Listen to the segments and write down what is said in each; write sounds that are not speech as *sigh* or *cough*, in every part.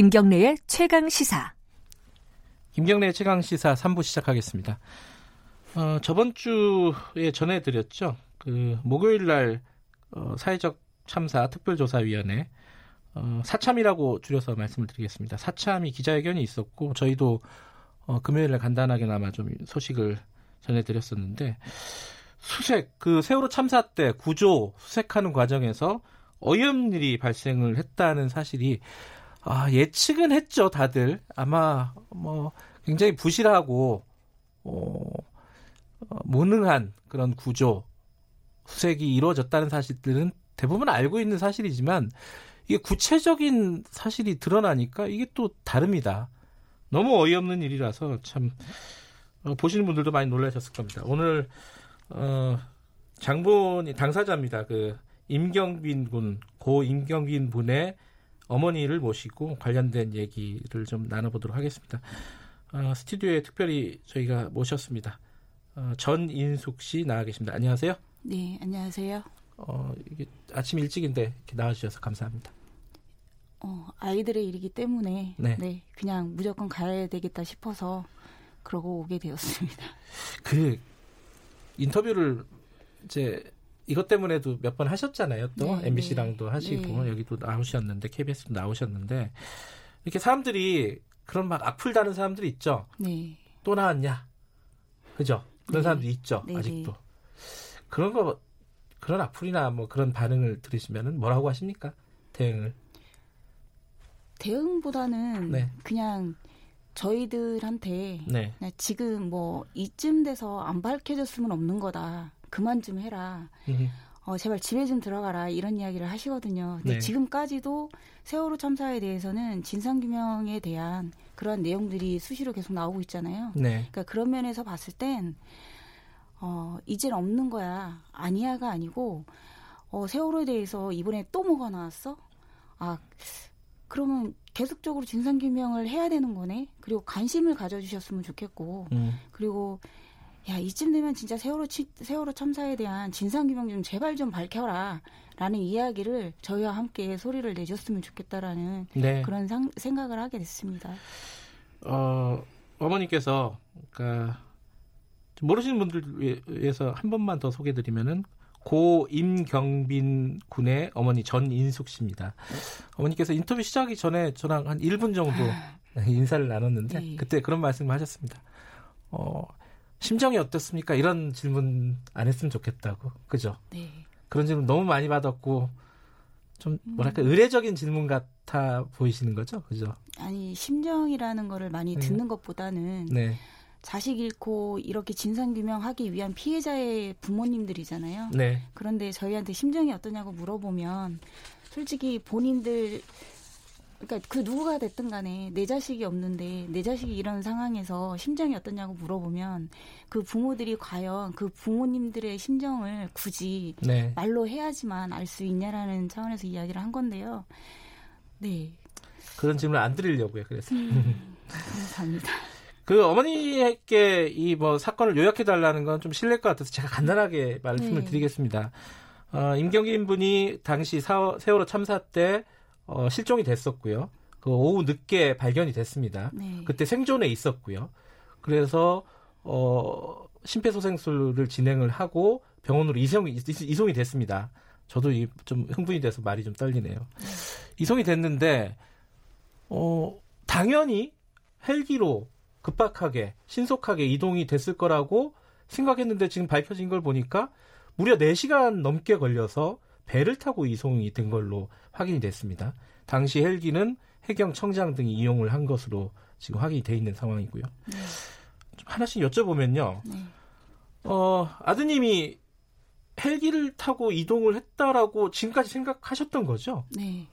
김경래의 최강 시사. 김경래의 최강 시사 3부 시작하겠습니다. 어, 저번 주에 전해드렸죠. 그 목요일 날 어, 사회적 참사 특별조사위원회 어, 사참이라고 줄여서 말씀을 드리겠습니다. 사참이 기자회견이 있었고 저희도 어, 금요일에 간단하게나마 좀 소식을 전해드렸었는데 수색 그 세월호 참사 때 구조 수색하는 과정에서 어이없는 일이 발생을 했다는 사실이 아, 예측은 했죠 다들 아마 뭐 굉장히 부실하고 어, 어, 무능한 그런 구조 수색이 이루어졌다는 사실들은 대부분 알고 있는 사실이지만 이게 구체적인 사실이 드러나니까 이게 또 다릅니다. 너무 어이없는 일이라서 참 어, 보시는 분들도 많이 놀라셨을 겁니다. 오늘 어, 장본이 당사자입니다. 그 임경빈 군, 고 임경빈 분의 어머니를 모시고 관련된 얘기를 좀 나눠보도록 하겠습니다. 어, 스튜디오에 특별히 저희가 모셨습니다. 어, 전인숙 씨 나와 계십니다. 안녕하세요. 네, 안녕하세요. 어, 이게 아침 일찍인데 이렇게 나와주셔서 감사합니다. 어, 아이들의 일이기 때문에 네. 네. 그냥 무조건 가야 되겠다 싶어서 그러고 오게 되었습니다. 그 인터뷰를 이제 이것 때문에도 몇 번 하셨잖아요. 또 네, MBC랑도 네. 하시고 네. 여기도 나오셨는데 KBS도 나오셨는데 이렇게 사람들이 그런 막 악플 다는 사람들이 있죠. 네. 또 나왔냐? 그죠? 그런 네. 사람들이 있죠. 네, 아직도. 네. 그런 거 그런 악플이나 뭐 그런 반응을 들으시면은 뭐라고 하십니까? 대응을. 대응보다는 네. 그냥 저희들한테 지금 뭐 이쯤 돼서 안 밝혀졌으면 없는 거다. 그만 좀 해라. 음, 어, 제발 집에 좀 들어가라. 이런 이야기를 하시거든요. 근데 네. 지금까지도 세월호 참사에 대해서는 진상규명에 대한 그런 내용들이 수시로 계속 나오고 있잖아요. 네. 그러니까 그런 면에서 봤을 땐 어, 이젠 없는 거야. 아니야가 아니고 어, 세월호에 대해서 이번에 또 뭐가 나왔어? 아, 그러면 계속적으로 진상규명을 해야 되는 거네. 그리고 관심을 가져주셨으면 좋겠고, 음. 그리고 야 이쯤 되면 진짜 세월호 치, 세월호 참사에 대한 진상 규명 좀 제발 좀 밝혀라라는 이야기를 저희와 함께 소리를 내줬으면 좋겠다라는 네. 그런 상, 생각을 하게 됐습니다. 어, 어머니께서 그러니까 좀 모르시는 분들 위해서 한 번만 더 소개드리면은 고 임경빈 군의 어머니 전인숙 씨입니다. 어머니께서 인터뷰 시작하기 전에 저랑 한 1분 정도 인사를 나눴는데 네. 그때 그런 말씀을 하셨습니다. 어, 심정이 어떻습니까? 이런 질문 안 했으면 좋겠다고. 그죠? 네. 그런 질문 너무 많이 받았고 좀 뭐랄까 의례적인 질문 같아 보이시는 거죠? 그죠? 아니 심정이라는 거를 많이 네. 듣는 것보다는 네. 자식 잃고 이렇게 진상규명하기 위한 피해자의 부모님들이잖아요. 네. 그런데 저희한테 심정이 어떠냐고 물어보면 솔직히 본인들 그러니까 그 누구가 됐든 간에 내 자식이 없는데 내 자식이 이런 상황에서 심정이 어떠냐고 물어보면 그 부모들이 과연 그 부모님들의 심정을 굳이 네. 말로 해야지만 알 수 있냐라는 차원에서 이야기를 한 건데요. 네. 그런 질문 안 드리려고요. 그래서 감사합니다. *laughs* 그 어머니에게 이뭐 사건을 요약해 달라는 건 좀 실례일 것 같아서 제가 간단하게 말씀을 네. 드리겠습니다. 어, 임경인 분이 당시 사, 세월호 참사 때 어, 실종이 됐었고요. 그 오후 늦게 발견이 됐습니다. 네. 그때 생존에 있었고요. 그래서 어, 심폐소생술을 진행을 하고 병원으로 이송이, 이송이 됐습니다. 저도 이, 좀 흥분이 돼서 말이 좀 떨리네요. 이송이 됐는데 어, 당연히 헬기로 급박하게 신속하게 이동이 됐을 거라고 생각했는데 지금 밝혀진 걸 보니까 무려 4시간 넘게 걸려서 배를 타고 이송이 된 걸로 확인이 됐습니다. 당시 헬기는 해경 청장 등이 이용을 한 것으로 지금 확인이 돼 있는 상황이고요. 네. 좀 하나씩 여쭤보면요. 네. 어, 아드님이 헬기를 타고 이동을 했다라고 지금까지 생각하셨던 거죠? 네.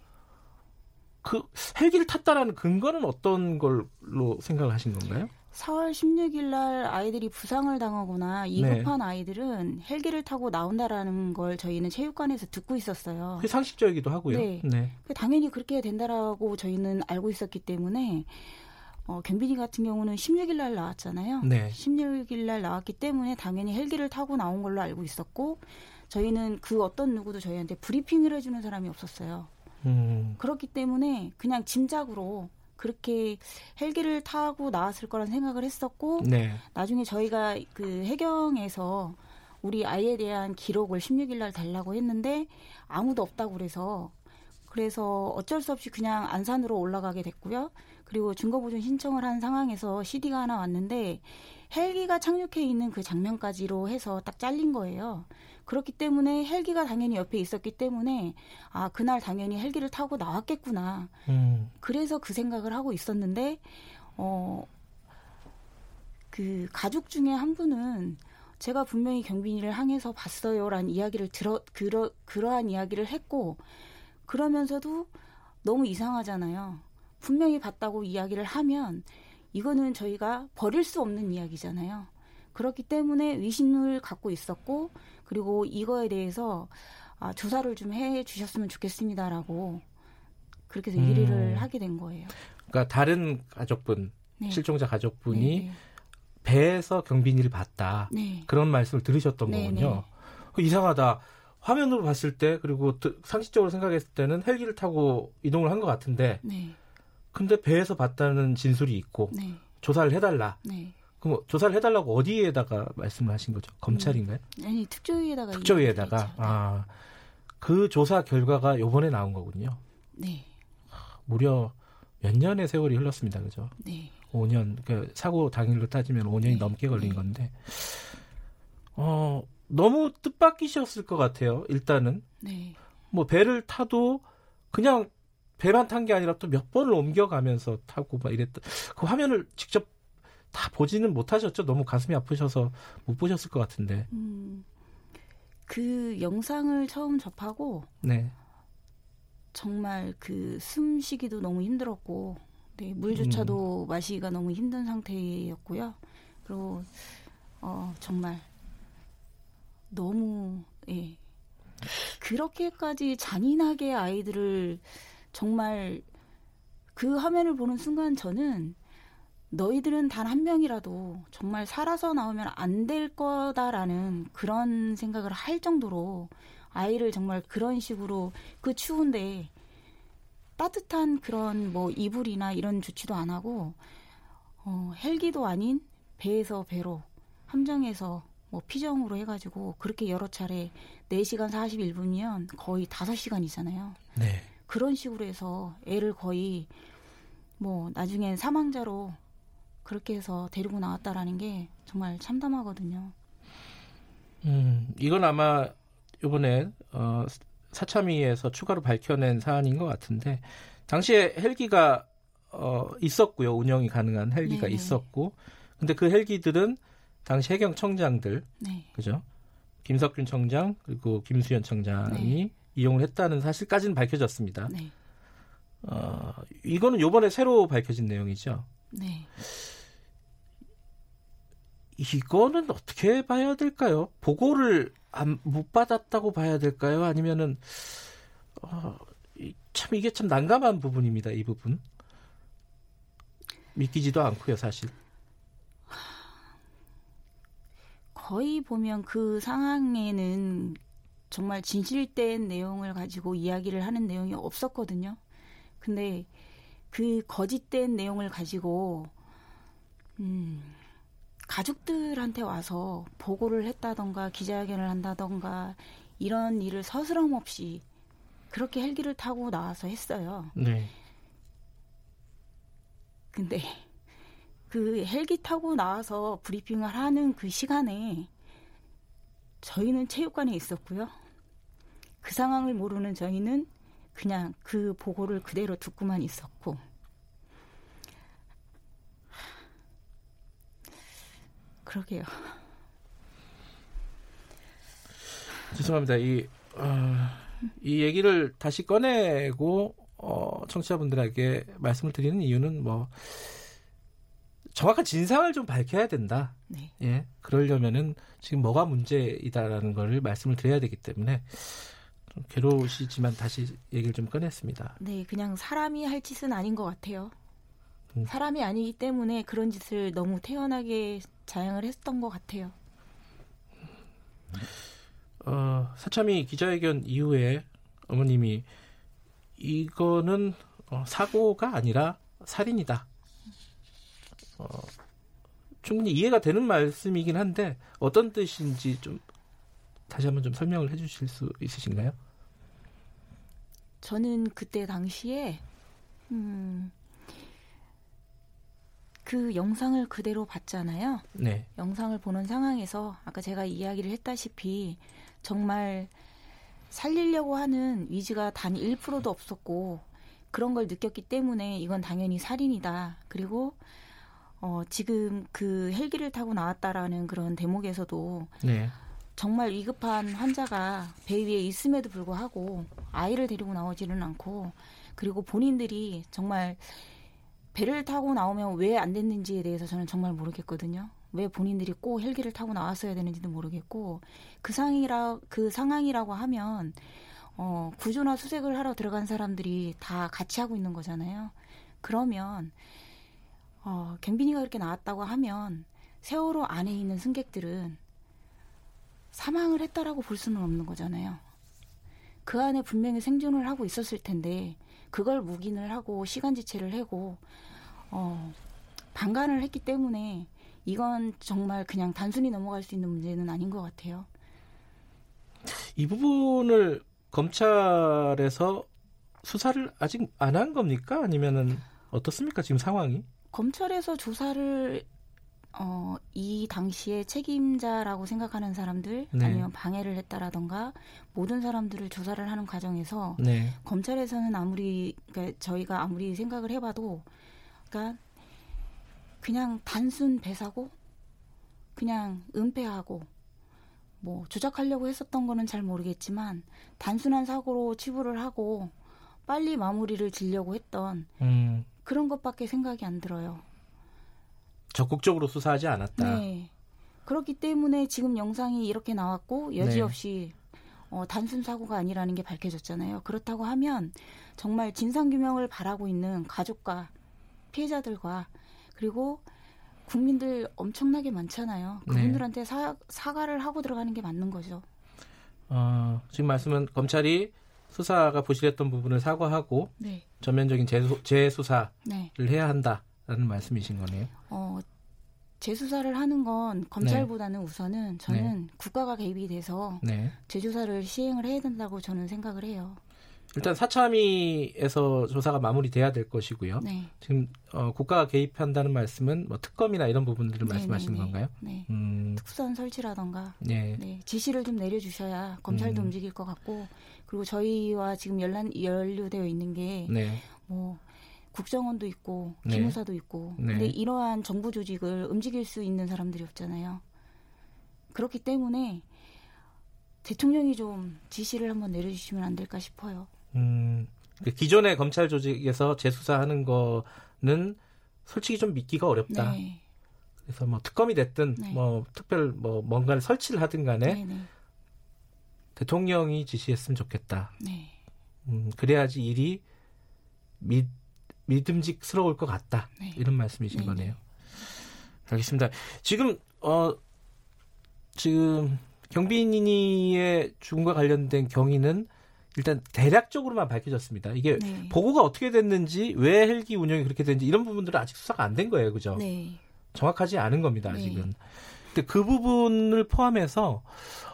그 헬기를 탔다라는 근거는 어떤 걸로 생각을 하신 건가요? 4월 16일 날 아이들이 부상을 당하거나 네. 이급한 아이들은 헬기를 타고 나온다라는 걸 저희는 체육관에서 듣고 있었어요. 그게 상식적이기도 하고요. 네. 네. 그 당연히 그렇게 된다라고 저희는 알고 있었기 때문에 어, 경빈이 같은 경우는 16일 날 나왔잖아요. 네. 16일 날 나왔기 때문에 당연히 헬기를 타고 나온 걸로 알고 있었고 저희는 그 어떤 누구도 저희한테 브리핑을 해주는 사람이 없었어요. 음, 그렇기 때문에 그냥 짐작으로 그렇게 헬기를 타고 나왔을 거란 생각을 했었고 네. 나중에 저희가 그 해경에서 우리 아이에 대한 기록을 16일 날 달라고 했는데 아무도 없다고 그래서 그래서 어쩔 수 없이 그냥 안산으로 올라가게 됐고요. 그리고 증거보존 신청을 한 상황에서 CD가 하나 왔는데 헬기가 착륙해 있는 그 장면까지로 해서 딱 잘린 거예요. 그렇기 때문에 헬기가 당연히 옆에 있었기 때문에 아 그날 당연히 헬기를 타고 나왔겠구나. 음. 그래서 그 생각을 하고 있었는데 어 그 가족 중에 한 분은 제가 분명히 경빈이를 항해서 봤어요라는 이야기를 들어 그러 그러한 이야기를 했고 그러면서도 너무 이상하잖아요. 분명히 봤다고 이야기를 하면 이거는 저희가 버릴 수 없는 이야기잖아요. 그렇기 때문에 의심을 갖고 있었고 그리고 이거에 대해서 아, 조사를 좀 해 주셨으면 좋겠습니다라고 그렇게 해서 음. 일을 하게 된 거예요. 그러니까 다른 가족분, 네. 실종자 가족분이 네, 배에서 경빈이를 봤다. 네. 그런 말씀을 들으셨던 네, 거군요. 그 이상하다. 화면으로 봤을 때 그리고 드- 상식적으로 생각했을 때는 헬기를 타고 이동을 한 것 같은데 네. 근데 배에서 봤다는 진술이 있고 네. 조사를 해달라. 네. 그럼 조사를 해달라고 어디에다가 말씀을 하신 거죠? 검찰인가요? 아니 특조위에다가 특조위에다가. 아 그 조사 결과가 요번에 나온 거군요. 네. 무려 몇 년의 세월이 흘렀습니다. 그죠? 네. 5년 그 사고 당일로 따지면 5년이 네. 넘게 걸린 네. 건데 어 너무 뜻밖이셨을 것 같아요. 일단은 네. 뭐 배를 타도 그냥 배만 탄 게 아니라 또 몇 번을 옮겨가면서 타고 막 이랬다. 그 화면을 직접 다 보지는 못하셨죠. 너무 가슴이 아프셔서 못 보셨을 것 같은데. 음. 그 영상을 처음 접하고 네. 정말 그 숨쉬기도 너무 힘들었고 네, 물조차도 음. 마시기가 너무 힘든 상태였고요. 그리고 어 정말 너무 예. 그렇게까지 잔인하게 아이들을 정말 그 화면을 보는 순간 저는 너희들은 단 한 명이라도 정말 살아서 나오면 안 될 거다라는 그런 생각을 할 정도로 아이를 정말 그런 식으로 그 추운데 따뜻한 그런 뭐 이불이나 이런 조치도 안 하고 어, 헬기도 아닌 배에서 배로 함정에서 뭐 피정으로 해가지고 그렇게 여러 차례 4시간 41분이면 거의 5시간이잖아요. 네. 그런 식으로 해서 애를 거의 뭐 나중엔 사망자로 그렇게 해서 데리고 나왔다라는 게 정말 참담하거든요. 음, 이건 아마 이번에 어, 사참위에서 추가로 밝혀낸 사안인 것 같은데 당시에 헬기가 어, 있었고요. 운영이 가능한 헬기가 네네. 있었고 근데 그 헬기들은 당시 해경 청장들 네. 그죠? 김석균 청장 그리고 김수현 청장이 네. 이용을 했다는 사실까지는 밝혀졌습니다. 네. 어, 이거는 요번에 새로 밝혀진 내용이죠. 네. 이거는 어떻게 봐야 될까요? 보고를 안, 못 받았다고 봐야 될까요? 아니면은 어, 이- 참 이게 참 난감한 부분입니다. 이 부분 믿기지도 않고요, 사실. 거의 보면 그 상황에는 정말 진실된 내용을 가지고 이야기를 하는 내용이 없었거든요. 근데 그 거짓된 내용을 가지고 음, 가족들한테 와서 보고를 했다던가 기자회견을 한다던가 이런 일을 서스럼 없이 그렇게 헬기를 타고 나와서 했어요. 네. 근데 그 헬기 타고 나와서 브리핑을 하는 그 시간에 저희는 체육관에 있었고요. 그 상황을 모르는 저희는 그냥 그 보고를 그대로 듣고만 있었고. 그러게요. 죄송합니다. 이, 어, 이 얘기를 다시 꺼내고 어, 청취자분들에게 말씀을 드리는 이유는 뭐 정확한 진상을 좀 밝혀야 된다. 네. 예, 그러려면은 지금 뭐가 문제이다라는 걸 말씀을 드려야 되기 때문에 좀 괴로우시지만 다시 얘기를 좀 꺼냈습니다. 네, 그냥 사람이 할 짓은 아닌 것 같아요. 음. 사람이 아니기 때문에 그런 짓을 너무 태연하게 자행을 했던 것 같아요. 어, 사참이 기자회견 이후에 어머님이 이거는 어, 사고가 아니라 살인이다. 어, 충분히 이해가 되는 말씀이긴 한데 어떤 뜻인지 좀 다시 한번 좀 설명을 해주실 수 있으신가요? 저는 그때 당시에 음, 그 영상을 그대로 봤잖아요. 네. 영상을 보는 상황에서 아까 제가 이야기를 했다시피 정말 살리려고 하는 의지가 단 1%도 없었고 그런 걸 느꼈기 때문에 이건 당연히 살인이다. 그리고 어, 지금 그 헬기를 타고 나왔다라는 그런 대목에서도 네. 정말 위급한 환자가 배 위에 있음에도 불구하고 아이를 데리고 나오지는 않고 그리고 본인들이 정말 배를 타고 나오면 왜 안 됐는지에 대해서 저는 정말 모르겠거든요. 왜 본인들이 꼭 헬기를 타고 나왔어야 되는지도 모르겠고 그 상황이라 그 상황이라고 하면 어, 구조나 수색을 하러 들어간 사람들이 다 같이 하고 있는 거잖아요. 그러면 어, 경빈이가 그렇게 나왔다고 하면 세월호 안에 있는 승객들은 사망을 했다라고 볼 수는 없는 거잖아요. 그 안에 분명히 생존을 하고 있었을 텐데 그걸 묵인을 하고 시간 지체를 하고 어, 방관을 했기 때문에 이건 정말 그냥 단순히 넘어갈 수 있는 문제는 아닌 것 같아요. 이 부분을 검찰에서 수사를 아직 안 한 겁니까? 아니면은 어떻습니까? 지금 상황이? 검찰에서 조사를 어, 이 당시에 책임자라고 생각하는 사람들 네. 아니면 방해를 했다라던가 모든 사람들을 조사를 하는 과정에서 네. 검찰에서는 아무리 그러니까 저희가 아무리 생각을 해봐도 그러니까 그냥 단순 배사고 그냥 은폐하고 뭐 조작하려고 했었던 거는 잘 모르겠지만 단순한 사고로 치부를 하고 빨리 마무리를 지려고 했던 음, 그런 것밖에 생각이 안 들어요. 적극적으로 수사하지 않았다. 네. 그렇기 때문에 지금 영상이 이렇게 나왔고 여지없이 어, 단순 사고가 아니라는 게 밝혀졌잖아요. 그렇다고 하면 정말 진상 규명을 바라고 있는 가족과 피해자들과 그리고 국민들 엄청나게 많잖아요. 네. 그분들한테 사, 사과를 하고 들어가는 게 맞는 거죠. 어, 지금 말씀은 검찰이 수사가 부실했던 부분을 사과하고 네, 전면적인 재수, 재수사를 네. 해야 한다 라는 말씀이신 거네요. 어, 재수사를 하는 건 검찰보다는 우선은 저는 국가가 개입이 돼서 네. 재조사를 시행을 해야 된다고 저는 생각을 해요. 일단 사참위에서 조사가 마무리돼야 될 것이고요. 네. 지금 어, 국가가 개입한다는 말씀은 뭐 특검이나 이런 부분들을 네, 말씀하시는 네, 네. 건가요? 네. 음, 특수한 설치라던가 네. 네, 지시를 좀 내려주셔야 검찰도 음. 움직일 것 같고 그리고 저희와 지금 연란 연루되어 있는 게 네. 뭐 국정원도 있고 네. 기무사도 있고 네. 근데 이러한 정부 조직을 움직일 수 있는 사람들이 없잖아요. 그렇기 때문에 대통령이 좀 지시를 한번 내려주시면 안 될까 싶어요. 음, 그 기존의 검찰 조직에서 재수사하는 거는 솔직히 좀 믿기가 어렵다. 네, 그래서 뭐 특검이 됐든 네. 뭐 특별 뭐 뭔가를 설치를 하든 간에 네, 네, 대통령이 지시했으면 좋겠다. 네, 음, 그래야지 일이 믿, 믿음직스러울 것 같다. 네. 이런 말씀이신 네, 거네요. 알겠습니다. 지금 어 지금 경비인의 죽음과 관련된 경위는 일단 대략적으로만 밝혀졌습니다. 이게 네. 보고가 어떻게 됐는지 왜 헬기 운영이 그렇게 됐는지 이런 부분들은 아직 수사가 안 된 거예요. 그죠? 네. 정확하지 않은 겁니다. 네. 아직은. 근데 그 부분을 포함해서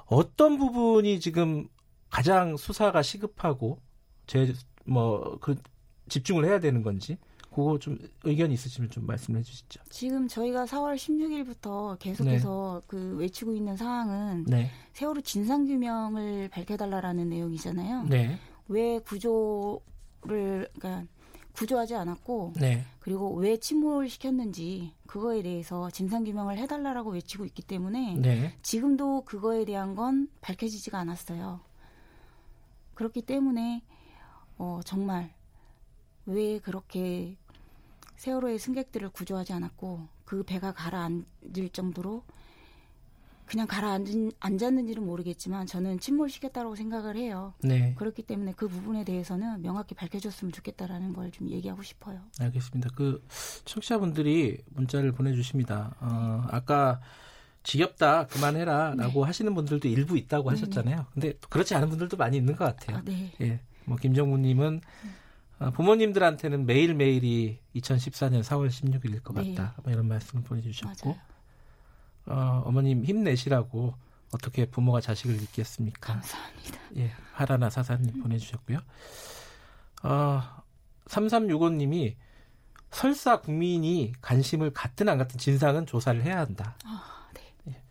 어떤 부분이 지금 가장 수사가 시급하고 제 뭐 그 집중을 해야 되는 건지 그거 좀 의견 있으시면 좀 말씀해 주시죠. 지금 저희가 4월 16일부터 계속해서 그 외치고 있는 사항은 네. 세월호 진상 규명을 밝혀달라라는 내용이잖아요. 네. 왜 구조를 그러니까 구조하지 않았고 네. 그리고 왜 침몰 시켰는지 그거에 대해서 진상 규명을 해달라라고 외치고 있기 때문에 네. 지금도 그거에 대한 건 밝혀지지가 않았어요. 그렇기 때문에 어, 정말 왜 그렇게 세월호의 승객들을 구조하지 않았고 그 배가 가라앉을 정도로 그냥 가라앉았는지는 모르겠지만 저는 침몰시켰다고 생각을 해요. 네. 그렇기 때문에 그 부분에 대해서는 명확히 밝혀줬으면 좋겠다라는 걸 좀 얘기하고 싶어요. 알겠습니다. 그 청취자분들이 문자를 보내주십니다. 어, 아까 지겹다 그만해라라고 하시는 분들도 일부 있다고 네, 하셨잖아요. 근데 그렇지 않은 분들도 많이 있는 것 같아요. 아, 네. 예, 뭐 김정구님은 어, 부모님들한테는 매일매일이 2014년 4월 16일일 것 네. 같다. 뭐 이런 말씀을 보내주셨고 맞아요. 어, 어머님 힘내시라고 어떻게 부모가 자식을 믿겠습니까? 감사합니다. 예, 하라나 사사님 보내주셨고요. 어, 3365님이 설사 국민이 관심을 갖든 안 갖든 진상은 조사를 해야 한다. 아, 네.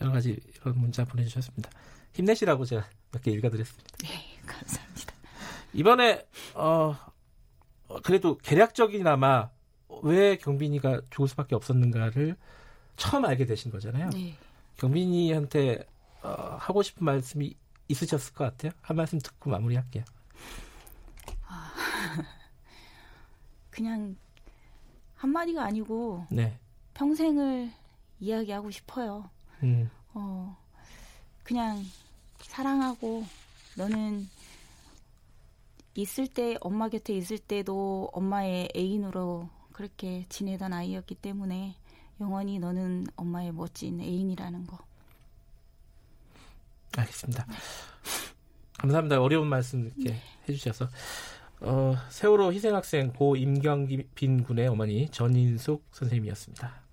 여러 가지 이런 문자 보내주셨습니다. 힘내시라고 제가 몇 개 읽어드렸습니다. 네, 감사합니다. 이번에 어, 어, 그래도 계략적이나마 왜 경빈이가 죽을 수밖에 없었는가를 처음 알게 되신 거잖아요. 네. 경빈이한테 어, 하고 싶은 말씀이 있으셨을 것 같아요. 한 말씀 듣고 마무리할게요. *laughs* 그냥 한 마디가 아니고 네. 평생을 이야기하고 싶어요. 음, 어, 그냥 사랑하고 너는 있을 때 엄마 곁에 있을 때도 엄마의 애인으로 그렇게 지내던 아이였기 때문에 영원히 너는 엄마의 멋진 애인이라는 거. 알겠습니다. 감사합니다. 어려운 말씀 이렇게 해주셔서. 어, 세월호 희생학생 고 임경빈 군의 어머니 전인숙 선생님이었습니다.